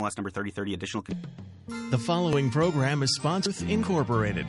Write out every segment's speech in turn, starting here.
Last number 3030 additional. The following program is sponsored with Incorporated.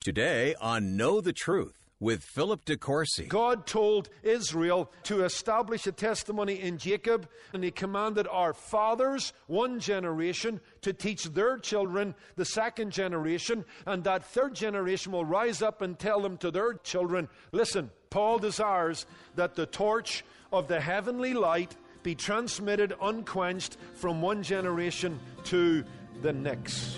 Today on Know the Truth with Philip DeCourcy. God told Israel to establish a testimony in Jacob, and He commanded our fathers, one generation, to teach their children, the second generation, and that third generation will rise up and tell them to their children listen, Paul desires that the torch of the heavenly light be transmitted unquenched from one generation to the next.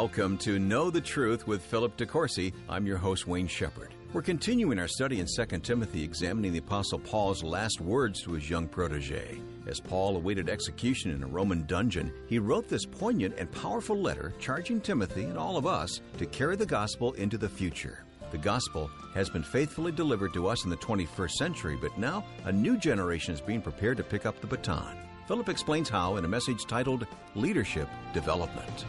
Welcome to Know the Truth with Philip DeCourcy. I'm your host, Wayne Shepherd. We're continuing our study in 2 Timothy, examining the Apostle Paul's last words to his young protege. As Paul awaited execution in a Roman dungeon, he wrote this poignant and powerful letter charging Timothy and all of us to carry the gospel into the future. The gospel has been faithfully delivered to us in the 21st century, but now a new generation is being prepared to pick up the baton. Philip explains how in a message titled Leadership Development.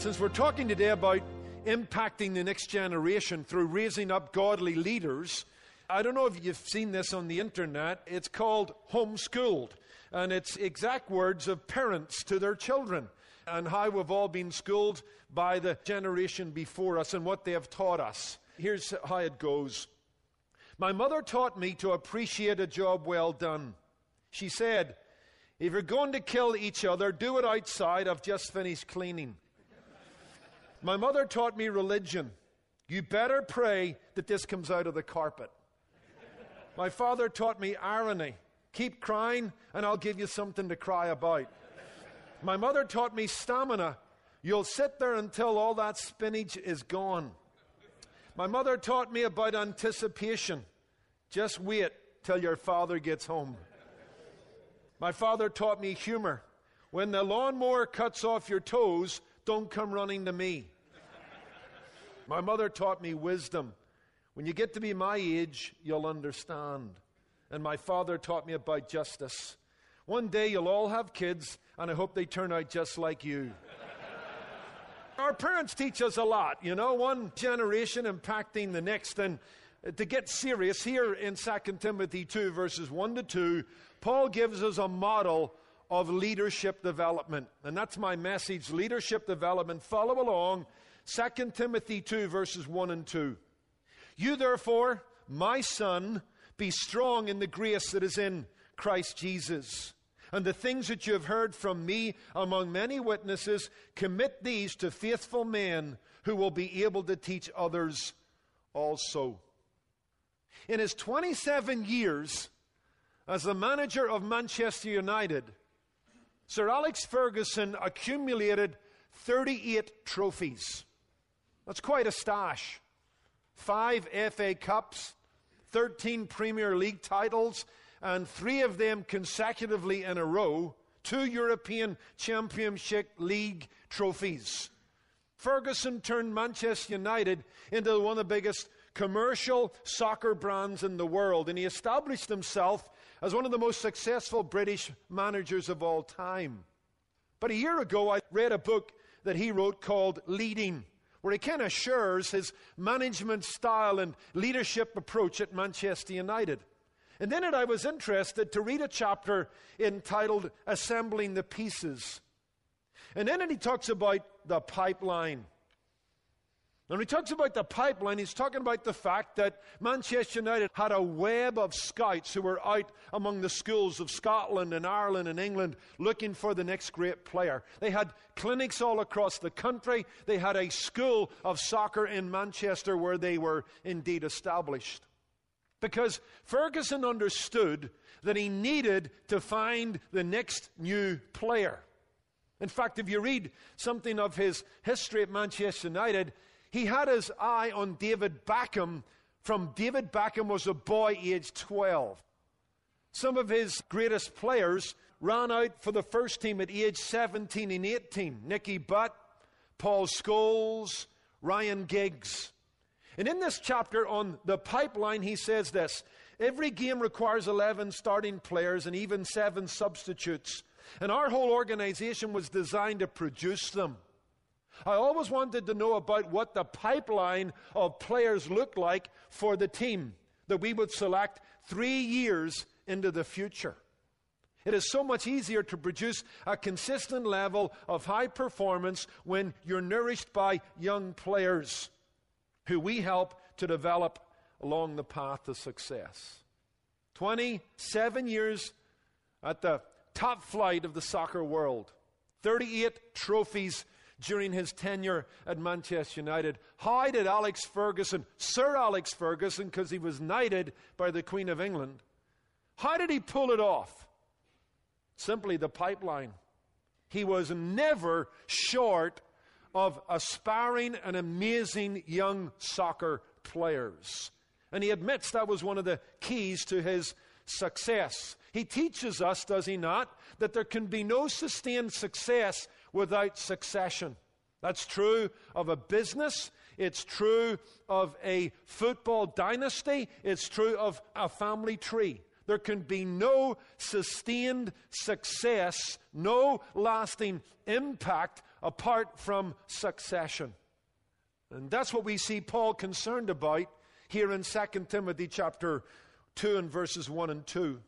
Since we're talking today about impacting the next generation through raising up godly leaders, I don't know if you've seen this on the internet. It's called Homeschooled, and it's exact words of parents to their children and how we've all been schooled by the generation before us and what they have taught us. Here's how it goes My mother taught me to appreciate a job well done. She said, If you're going to kill each other, do it outside. I've just finished cleaning. My mother taught me religion. You better pray that this comes out of the carpet. My father taught me irony. Keep crying, and I'll give you something to cry about. My mother taught me stamina. You'll sit there until all that spinach is gone. My mother taught me about anticipation. Just wait till your father gets home. My father taught me humor. When the lawnmower cuts off your toes, don't come running to me. My mother taught me wisdom. When you get to be my age, you'll understand. And my father taught me about justice. One day you'll all have kids, and I hope they turn out just like you. Our parents teach us a lot, you know, one generation impacting the next. And to get serious, here in 2 Timothy 2, verses 1 to 2, Paul gives us a model of leadership development. And that's my message leadership development. Follow along. 2 Timothy 2, verses 1 and 2. You, therefore, my son, be strong in the grace that is in Christ Jesus. And the things that you have heard from me among many witnesses, commit these to faithful men who will be able to teach others also. In his 27 years as the manager of Manchester United, Sir Alex Ferguson accumulated 38 trophies. That's quite a stash. Five FA Cups, 13 Premier League titles, and three of them consecutively in a row, two European Championship League trophies. Ferguson turned Manchester United into one of the biggest commercial soccer brands in the world, and he established himself as one of the most successful British managers of all time. But a year ago, I read a book that he wrote called Leading, where he kind of shares his management style and leadership approach at Manchester United. And in it, I was interested to read a chapter entitled Assembling the Pieces. And it, he talks about the pipeline. When he talks about the pipeline, he's talking about the fact that Manchester United had a web of scouts who were out among the schools of Scotland and Ireland and England looking for the next great player. They had clinics all across the country. They had a school of soccer in Manchester where they were indeed established. Because Ferguson understood that he needed to find the next new player. In fact, if you read something of his history at Manchester United, he had his eye on David Beckham from David Beckham was a boy aged 12. Some of his greatest players ran out for the first team at age 17 and 18. Nicky Butt, Paul Scholes, Ryan Giggs. And in this chapter on the pipeline, he says this Every game requires 11 starting players and even seven substitutes. And our whole organization was designed to produce them. I always wanted to know about what the pipeline of players looked like for the team that we would select three years into the future. It is so much easier to produce a consistent level of high performance when you're nourished by young players who we help to develop along the path to success. 27 years at the top flight of the soccer world, 38 trophies during his tenure at Manchester United. How did Alex Ferguson, Sir Alex Ferguson, because he was knighted by the Queen of England, how did he pull it off? Simply the pipeline. He was never short of aspiring and amazing young soccer players. And he admits that was one of the keys to his success. He teaches us, does he not, that there can be no sustained success without succession. That's true of a business. It's true of a football dynasty. It's true of a family tree. There can be no sustained success, no lasting impact apart from succession. And that's what we see Paul concerned about here in 2 Timothy chapter 2 and verses 1 and 2.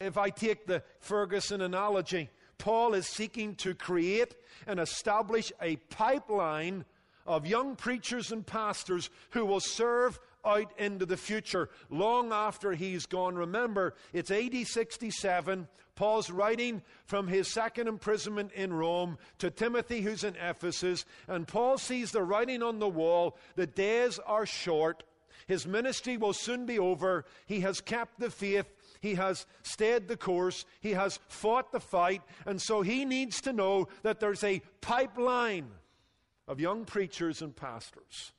If I take the Ferguson analogy, Paul is seeking to create and establish a pipeline of young preachers and pastors who will serve out into the future long after he's gone. Remember, it's AD 67. Paul's writing from his second imprisonment in Rome to Timothy, who's in Ephesus, and Paul sees the writing on the wall the days are short. His ministry will soon be over. He has kept the faith. He has stayed the course. He has fought the fight. And so he needs to know that there's a pipeline of young preachers and pastors,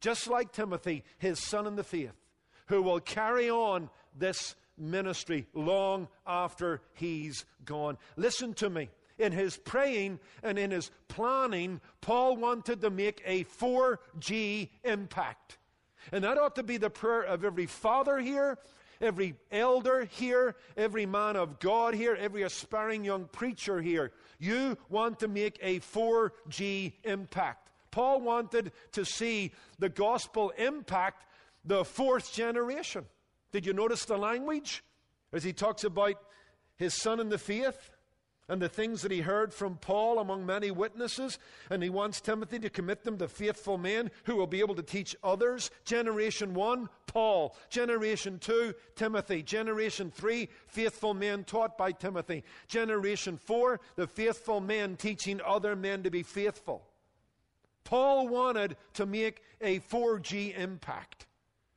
just like Timothy, his son in the faith, who will carry on this ministry long after he's gone. Listen to me. In his praying and in his planning, Paul wanted to make a 4G impact. And that ought to be the prayer of every father here, every elder here, every man of God here, every aspiring young preacher here. You want to make a 4G impact. Paul wanted to see the gospel impact the fourth generation. Did you notice the language? As he talks about his son in the faith, and the things that he heard from Paul among many witnesses, and he wants Timothy to commit them to faithful men who will be able to teach others. Generation one, Paul. Generation two, Timothy. Generation three, faithful men taught by Timothy. Generation four, the faithful men teaching other men to be faithful. Paul wanted to make a 4G impact.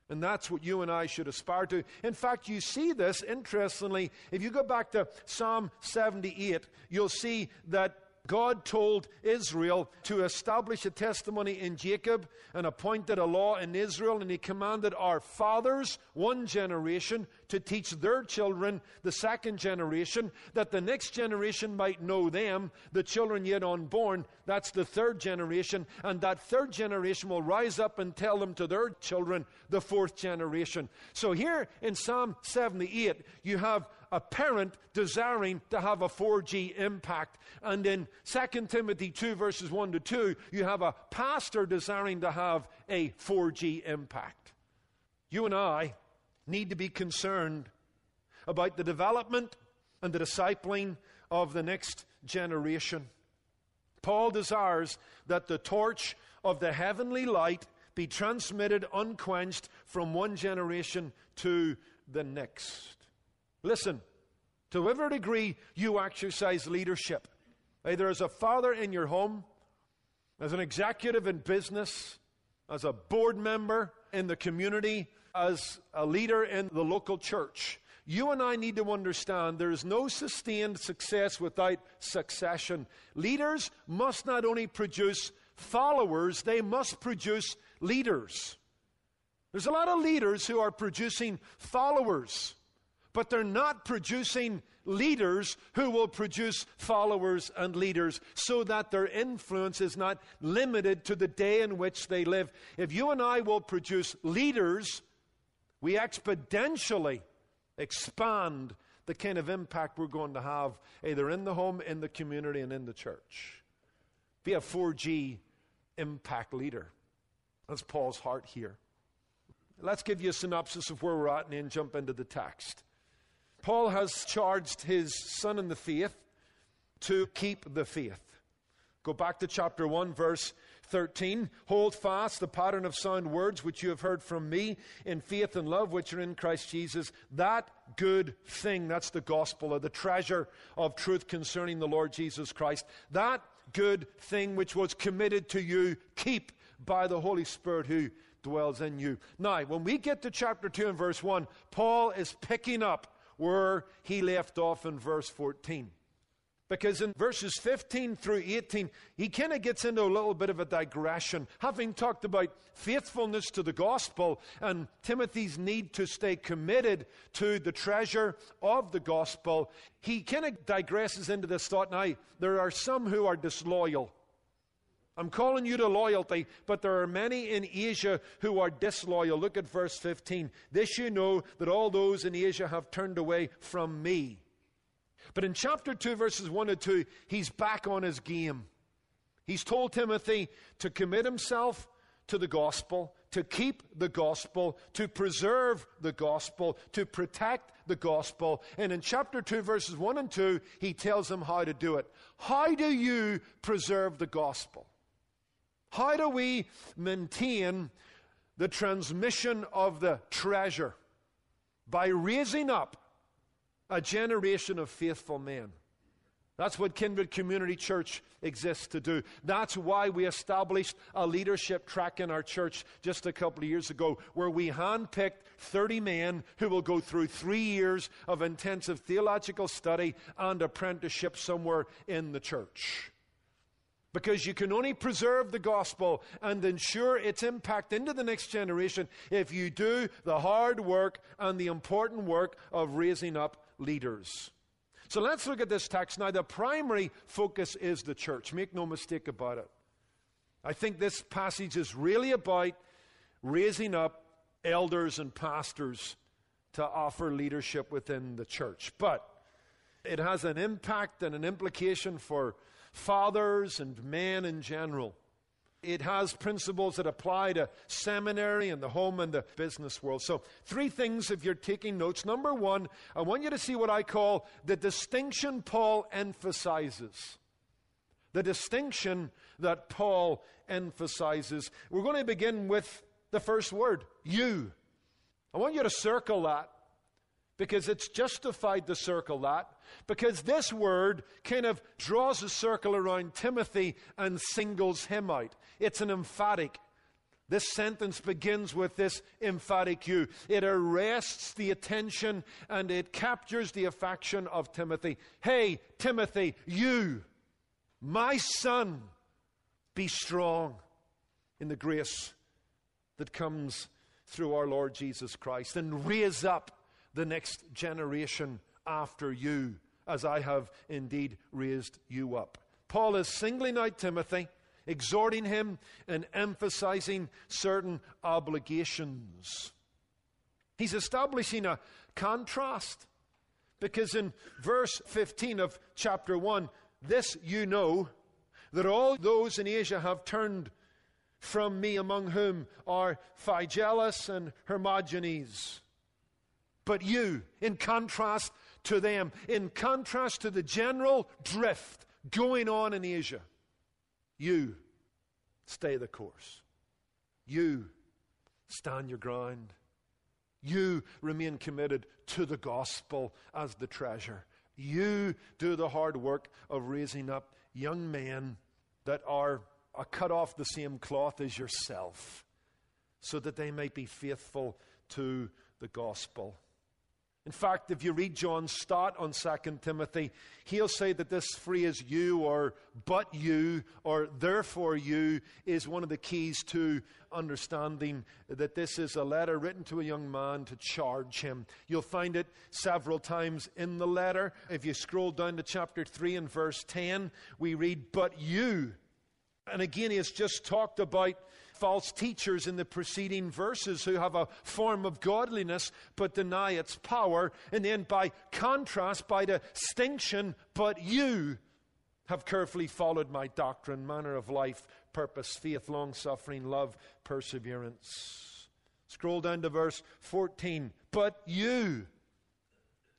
And that's what you and I should aspire to. In fact, you see this, interestingly, if you go back to Psalm 78, you'll see that God told Israel to establish a testimony in Jacob and appointed a law in Israel, and He commanded our fathers, one generation, to teach their children, the second generation, that the next generation might know them, the children yet unborn. That's the third generation, and that third generation will rise up and tell them to their children, the fourth generation. So here in Psalm 78, you have a parent desiring to have a 4G impact. And in 2 Timothy 2, verses 1 to 2, you have a pastor desiring to have a 4G impact. You and I need to be concerned about the development and the discipling of the next generation. Paul desires that the torch of the heavenly light be transmitted unquenched from one generation to the next. Listen, to whatever degree you exercise leadership, either as a father in your home, as an executive in business, as a board member in the community, as a leader in the local church, you and I need to understand there is no sustained success without succession. Leaders must not only produce followers, they must produce leaders. There's a lot of leaders who are producing followers, but they're not producing leaders who will produce followers and leaders so that their influence is not limited to the day in which they live. If you and I will produce leaders, we exponentially expand the kind of impact we're going to have either in the home, in the community, and in the church. Be a 4G impact leader. That's Paul's heart here. Let's give you a synopsis of where we're at and then jump into the text. Paul has charged his son in the faith to keep the faith. Go back to chapter 1, verse 13. Hold fast the pattern of sound words which you have heard from me in faith and love which are in Christ Jesus. That good thing, that's the gospel, or the treasure of truth concerning the Lord Jesus Christ. That good thing which was committed to you, keep by the Holy Spirit who dwells in you. Now, when we get to chapter 2 and verse 1, Paul is picking up where he left off in verse 14. Because in verses 15 through 18, he kind of gets into a little bit of a digression. Having talked about faithfulness to the gospel and Timothy's need to stay committed to the treasure of the gospel, he kind of digresses into this thought now there are some who are disloyal. I'm calling you to loyalty, but there are many in Asia who are disloyal. Look at verse 15. This you know that all those in Asia have turned away from me. But in chapter 2, verses 1 and 2, he's back on his game. He's told Timothy to commit himself to the gospel, to keep the gospel, to preserve the gospel, to protect the gospel. And in chapter 2, verses 1 and 2, he tells him how to do it. How do you preserve the gospel? How do we maintain the transmission of the treasure? By raising up a generation of faithful men. That's what Kindred Community Church exists to do. That's why we established a leadership track in our church just a couple of years ago, where we handpicked 30 men who will go through three years of intensive theological study and apprenticeship somewhere in the church. Because you can only preserve the gospel and ensure its impact into the next generation if you do the hard work and the important work of raising up leaders. So let's look at this text. Now, the primary focus is the church. Make no mistake about it. I think this passage is really about raising up elders and pastors to offer leadership within the church. But it has an impact and an implication for fathers and men in general it has principles that apply to seminary and the home and the business world. So, three things if you're taking notes. Number one, I want you to see what I call the distinction Paul emphasizes. The distinction that Paul emphasizes. We're going to begin with the first word, you. I want you to circle that because it's justified to circle that because this word kind of draws a circle around Timothy and singles him out. It's an emphatic. This sentence begins with this emphatic you. It arrests the attention and it captures the affection of Timothy. Hey, Timothy, you, my son, be strong in the grace that comes through our Lord Jesus Christ and raise up the next generation after you, as I have indeed raised you up. Paul is singling out Timothy, exhorting him, and emphasizing certain obligations. He's establishing a contrast because in verse 15 of chapter 1, this you know that all those in Asia have turned from me, among whom are Phygellus and Hermogenes. But you, in contrast to them, in contrast to the general drift going on in Asia, You stay the course. You stand your ground. You remain committed to the gospel as the treasure. You do the hard work of raising up young men that are cut off the same cloth as yourself so that they may be faithful to the gospel. In fact, if you read John Stott on 2 Timothy, he'll say that this phrase you or but you or therefore you is one of the keys to understanding that this is a letter written to a young man to charge him. You'll find it several times in the letter. If you scroll down to chapter 3 and verse 10, we read, But you. And again, he has just talked about false teachers in the preceding verses who have a form of godliness but deny its power. And then, by contrast, by distinction, but you have carefully followed my doctrine, manner of life, purpose, faith, long suffering, love, perseverance. Scroll down to verse 14. But you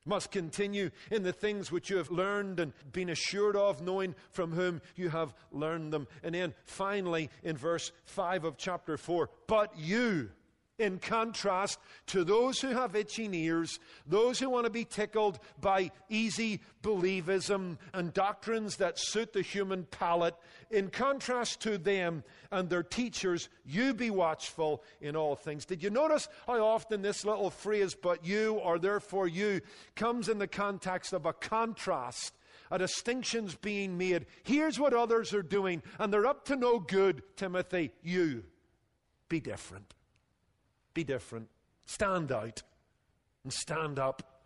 must continue in the things which you have learned and been assured of, knowing from whom you have learned them. And then finally, in verse 5 of chapter 4, but you in contrast to those who have itching ears, those who want to be tickled by easy believism and doctrines that suit the human palate, in contrast to them and their teachers, you be watchful in all things. Did you notice how often this little phrase, but you or therefore you, comes in the context of a contrast? A distinction's being made. Here's what others are doing, and they're up to no good, Timothy. You be different. Be different. Stand out and stand up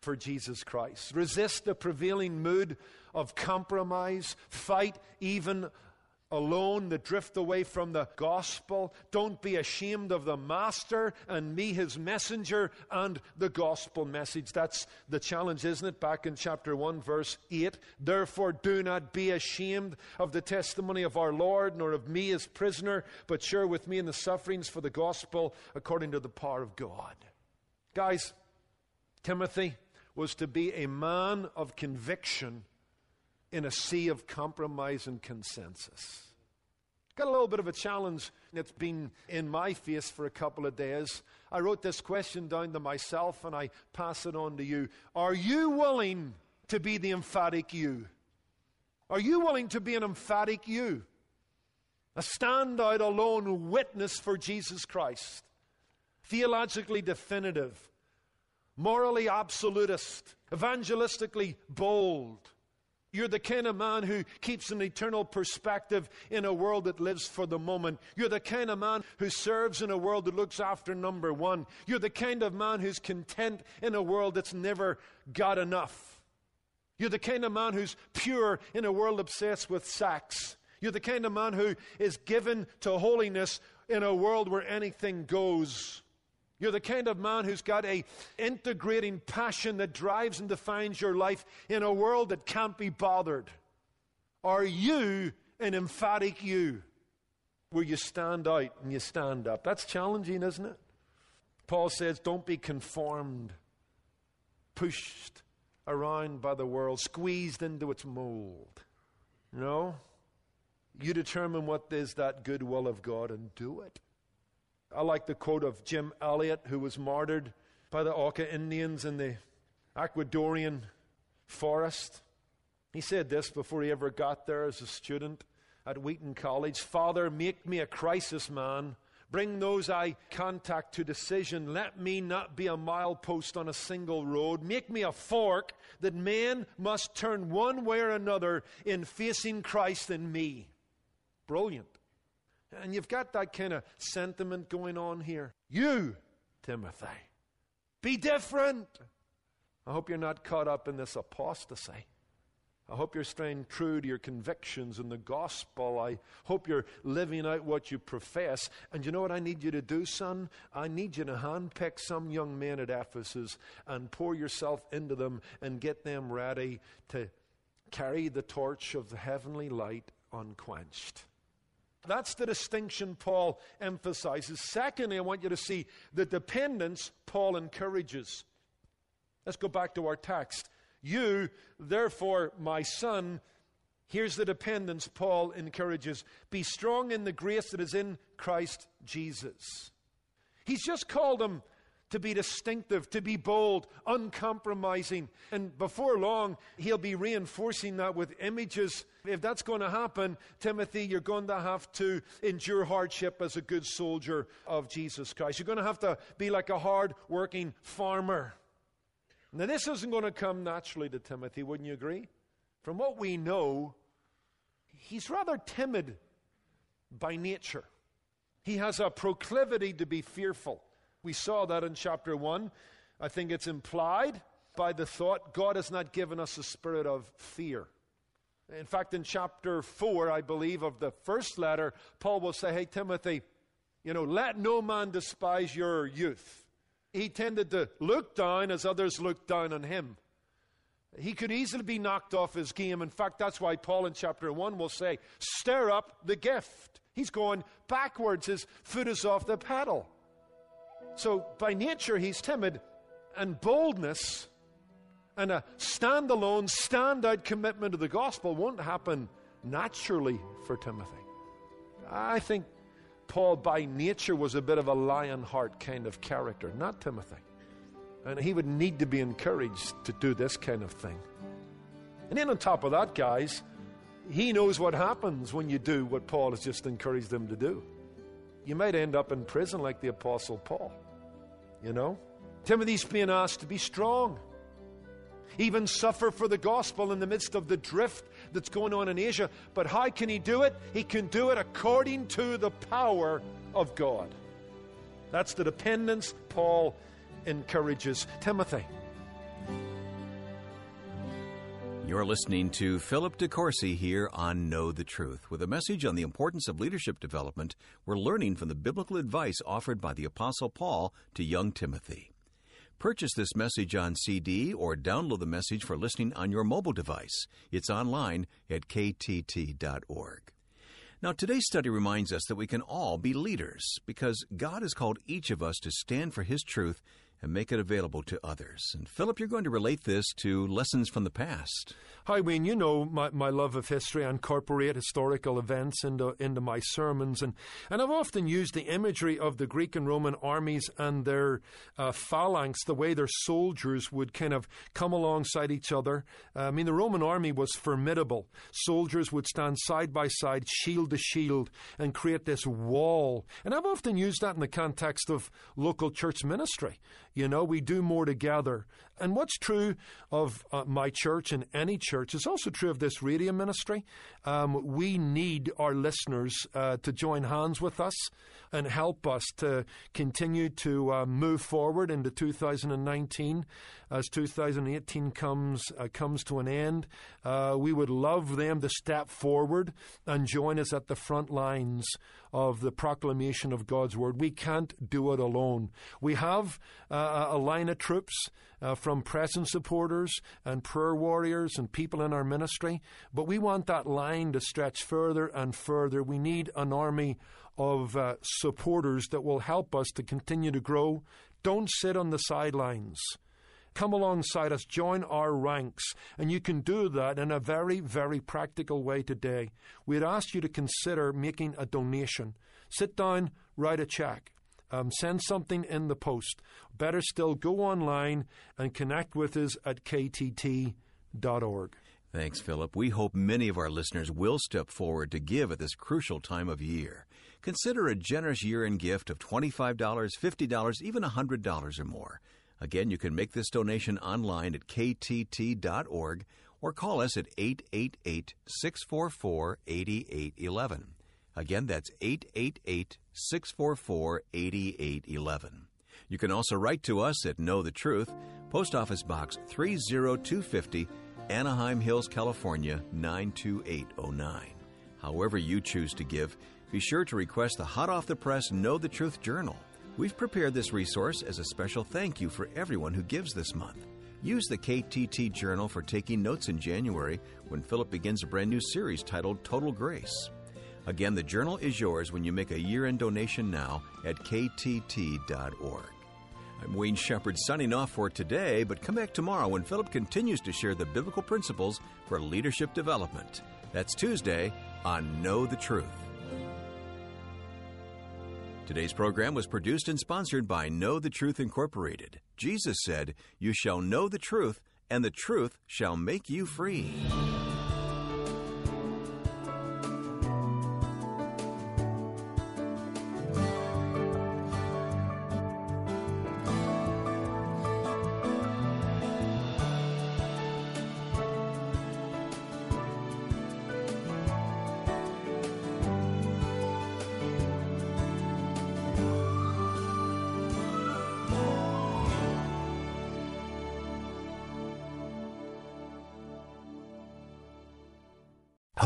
for Jesus Christ. Resist the prevailing mood of compromise. Fight even alone that drift away from the gospel. Don't be ashamed of the Master and me, his messenger, and the gospel message. That's the challenge, isn't it? Back in chapter 1, verse 8. Therefore, do not be ashamed of the testimony of our Lord, nor of me as prisoner, but share with me in the sufferings for the gospel according to the power of God. Guys, Timothy was to be a man of conviction in a sea of compromise and consensus. Got a little bit of a challenge that's been in my face for a couple of days. I wrote this question down to myself and I pass it on to you. Are you willing to be the emphatic you? Are you willing to be an emphatic you? A standout alone witness for Jesus Christ. Theologically definitive, morally absolutist, evangelistically bold you're the kind of man who keeps an eternal perspective in a world that lives for the moment. You're the kind of man who serves in a world that looks after number one. You're the kind of man who's content in a world that's never got enough. You're the kind of man who's pure in a world obsessed with sex. You're the kind of man who is given to holiness in a world where anything goes. You're the kind of man who's got a integrating passion that drives and defines your life in a world that can't be bothered. Are you an emphatic you? Where you stand out and you stand up. That's challenging, isn't it? Paul says, don't be conformed, pushed around by the world, squeezed into its mold. No. You determine what is that good will of God and do it. I like the quote of Jim Elliot, who was martyred by the Auca Indians in the Ecuadorian forest. He said this before he ever got there as a student at Wheaton College Father, make me a crisis man. Bring those I contact to decision. Let me not be a milepost on a single road. Make me a fork that man must turn one way or another in facing Christ and me. Brilliant. And you've got that kind of sentiment going on here. You, Timothy, be different. I hope you're not caught up in this apostasy. I hope you're staying true to your convictions in the gospel. I hope you're living out what you profess. And you know what I need you to do, son? I need you to handpick some young men at Ephesus and pour yourself into them and get them ready to carry the torch of the heavenly light unquenched. That's the distinction Paul emphasizes. Secondly, I want you to see the dependence Paul encourages. Let's go back to our text. You, therefore, my son, Here's the dependence Paul encourages be strong in the grace that is in Christ Jesus. He's just called them to be distinctive, to be bold, uncompromising. And before long, he'll be reinforcing that with images. If that's going to happen, Timothy, you're going to have to endure hardship as a good soldier of Jesus Christ. You're going to have to be like a hard working farmer. Now, this isn't going to come naturally to Timothy, wouldn't you agree? From what we know, he's rather timid by nature. He has a proclivity to be fearful. We saw that in chapter 1. I think it's implied by the thought God has not given us a spirit of fear. In fact, in chapter 4, I believe, of the first letter, Paul will say, Hey, Timothy, you know, let no man despise your youth. He tended to look down as others looked down on him. He could easily be knocked off his game. In fact, that's why Paul in chapter 1 will say, Stir up the gift. He's going backwards, his foot is off the pedal. So, by nature, he's timid, and boldness and a standalone, stand-out commitment to the gospel won't happen naturally for Timothy. I think Paul, by nature, was a bit of a lion heart kind of character, not Timothy. And he would need to be encouraged to do this kind of thing. And then, on top of that, guys, he knows what happens when you do what Paul has just encouraged them to do. You might end up in prison like the Apostle Paul. You know? Timothy's being asked to be strong, even suffer for the gospel in the midst of the drift that's going on in Asia. But how can he do it? He can do it according to the power of God. That's the dependence Paul encourages Timothy. You're listening to Philip DeCourcy here on Know the Truth with a message on the importance of leadership development. We're learning from the biblical advice offered by the Apostle Paul to young Timothy. Purchase this message on CD or download the message for listening on your mobile device. It's online at ktt.org. Now, today's study reminds us that we can all be leaders because God has called each of us to stand for His truth and make it available to others. And Philip, you're going to relate this to lessons from the past. Hi, Wayne. You know my, my love of history. I incorporate historical events into, into my sermons. And, and I've often used the imagery of the Greek and Roman armies and their uh, phalanx, the way their soldiers would kind of come alongside each other. Uh, I mean, the Roman army was formidable. Soldiers would stand side by side, shield to shield, and create this wall. And I've often used that in the context of local church ministry. You know, we do more together. And what's true of uh, my church and any church is also true of this radio ministry. Um, we need our listeners uh, to join hands with us and help us to continue to uh, move forward into 2019 as 2018 comes uh, comes to an end. Uh, we would love them to step forward and join us at the front lines of the proclamation of God's word. We can't do it alone. We have uh, a line of troops uh, from present supporters and prayer warriors and people in our ministry, but we want that line to stretch further and further. We need an army of uh, supporters that will help us to continue to grow. Don't sit on the sidelines. Come alongside us, join our ranks, and you can do that in a very, very practical way today. We'd ask you to consider making a donation. Sit down, write a check. Um, send something in the post. Better still, go online and connect with us at ktt.org. Thanks, Philip. We hope many of our listeners will step forward to give at this crucial time of year. Consider a generous year end gift of $25, $50, even $100 or more. Again, you can make this donation online at ktt.org or call us at 888 644 8811. Again, that's 888 644 8811. You can also write to us at Know the Truth, Post Office Box 30250, Anaheim Hills, California 92809. However, you choose to give, be sure to request the hot off the press Know the Truth Journal. We've prepared this resource as a special thank you for everyone who gives this month. Use the KTT Journal for taking notes in January when Philip begins a brand new series titled Total Grace. Again, the journal is yours when you make a year end donation now at ktt.org. I'm Wayne Shepherd signing off for today, but come back tomorrow when Philip continues to share the biblical principles for leadership development. That's Tuesday on Know the Truth. Today's program was produced and sponsored by Know the Truth Incorporated. Jesus said, You shall know the truth, and the truth shall make you free.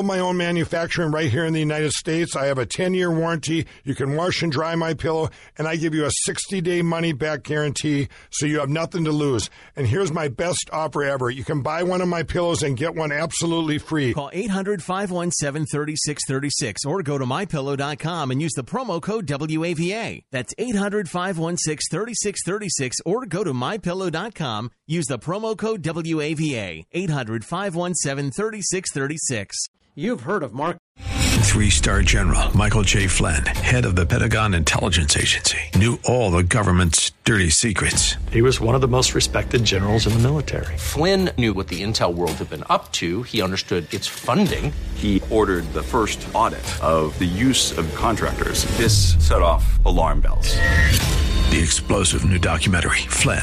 of my own manufacturing right here in the United States. I have a 10 year warranty. You can wash and dry my pillow, and I give you a 60 day money back guarantee so you have nothing to lose. And here's my best offer ever you can buy one of my pillows and get one absolutely free. Call 800 517 3636 or go to mypillow.com and use the promo code WAVA. That's 800 516 3636 or go to mypillow.com. Use the promo code WAVA. 800 517 3636. You've heard of Mark. Three star general Michael J. Flynn, head of the Pentagon Intelligence Agency, knew all the government's dirty secrets. He was one of the most respected generals in the military. Flynn knew what the intel world had been up to. He understood its funding. He ordered the first audit of the use of contractors. This set off alarm bells. The explosive new documentary, Flynn,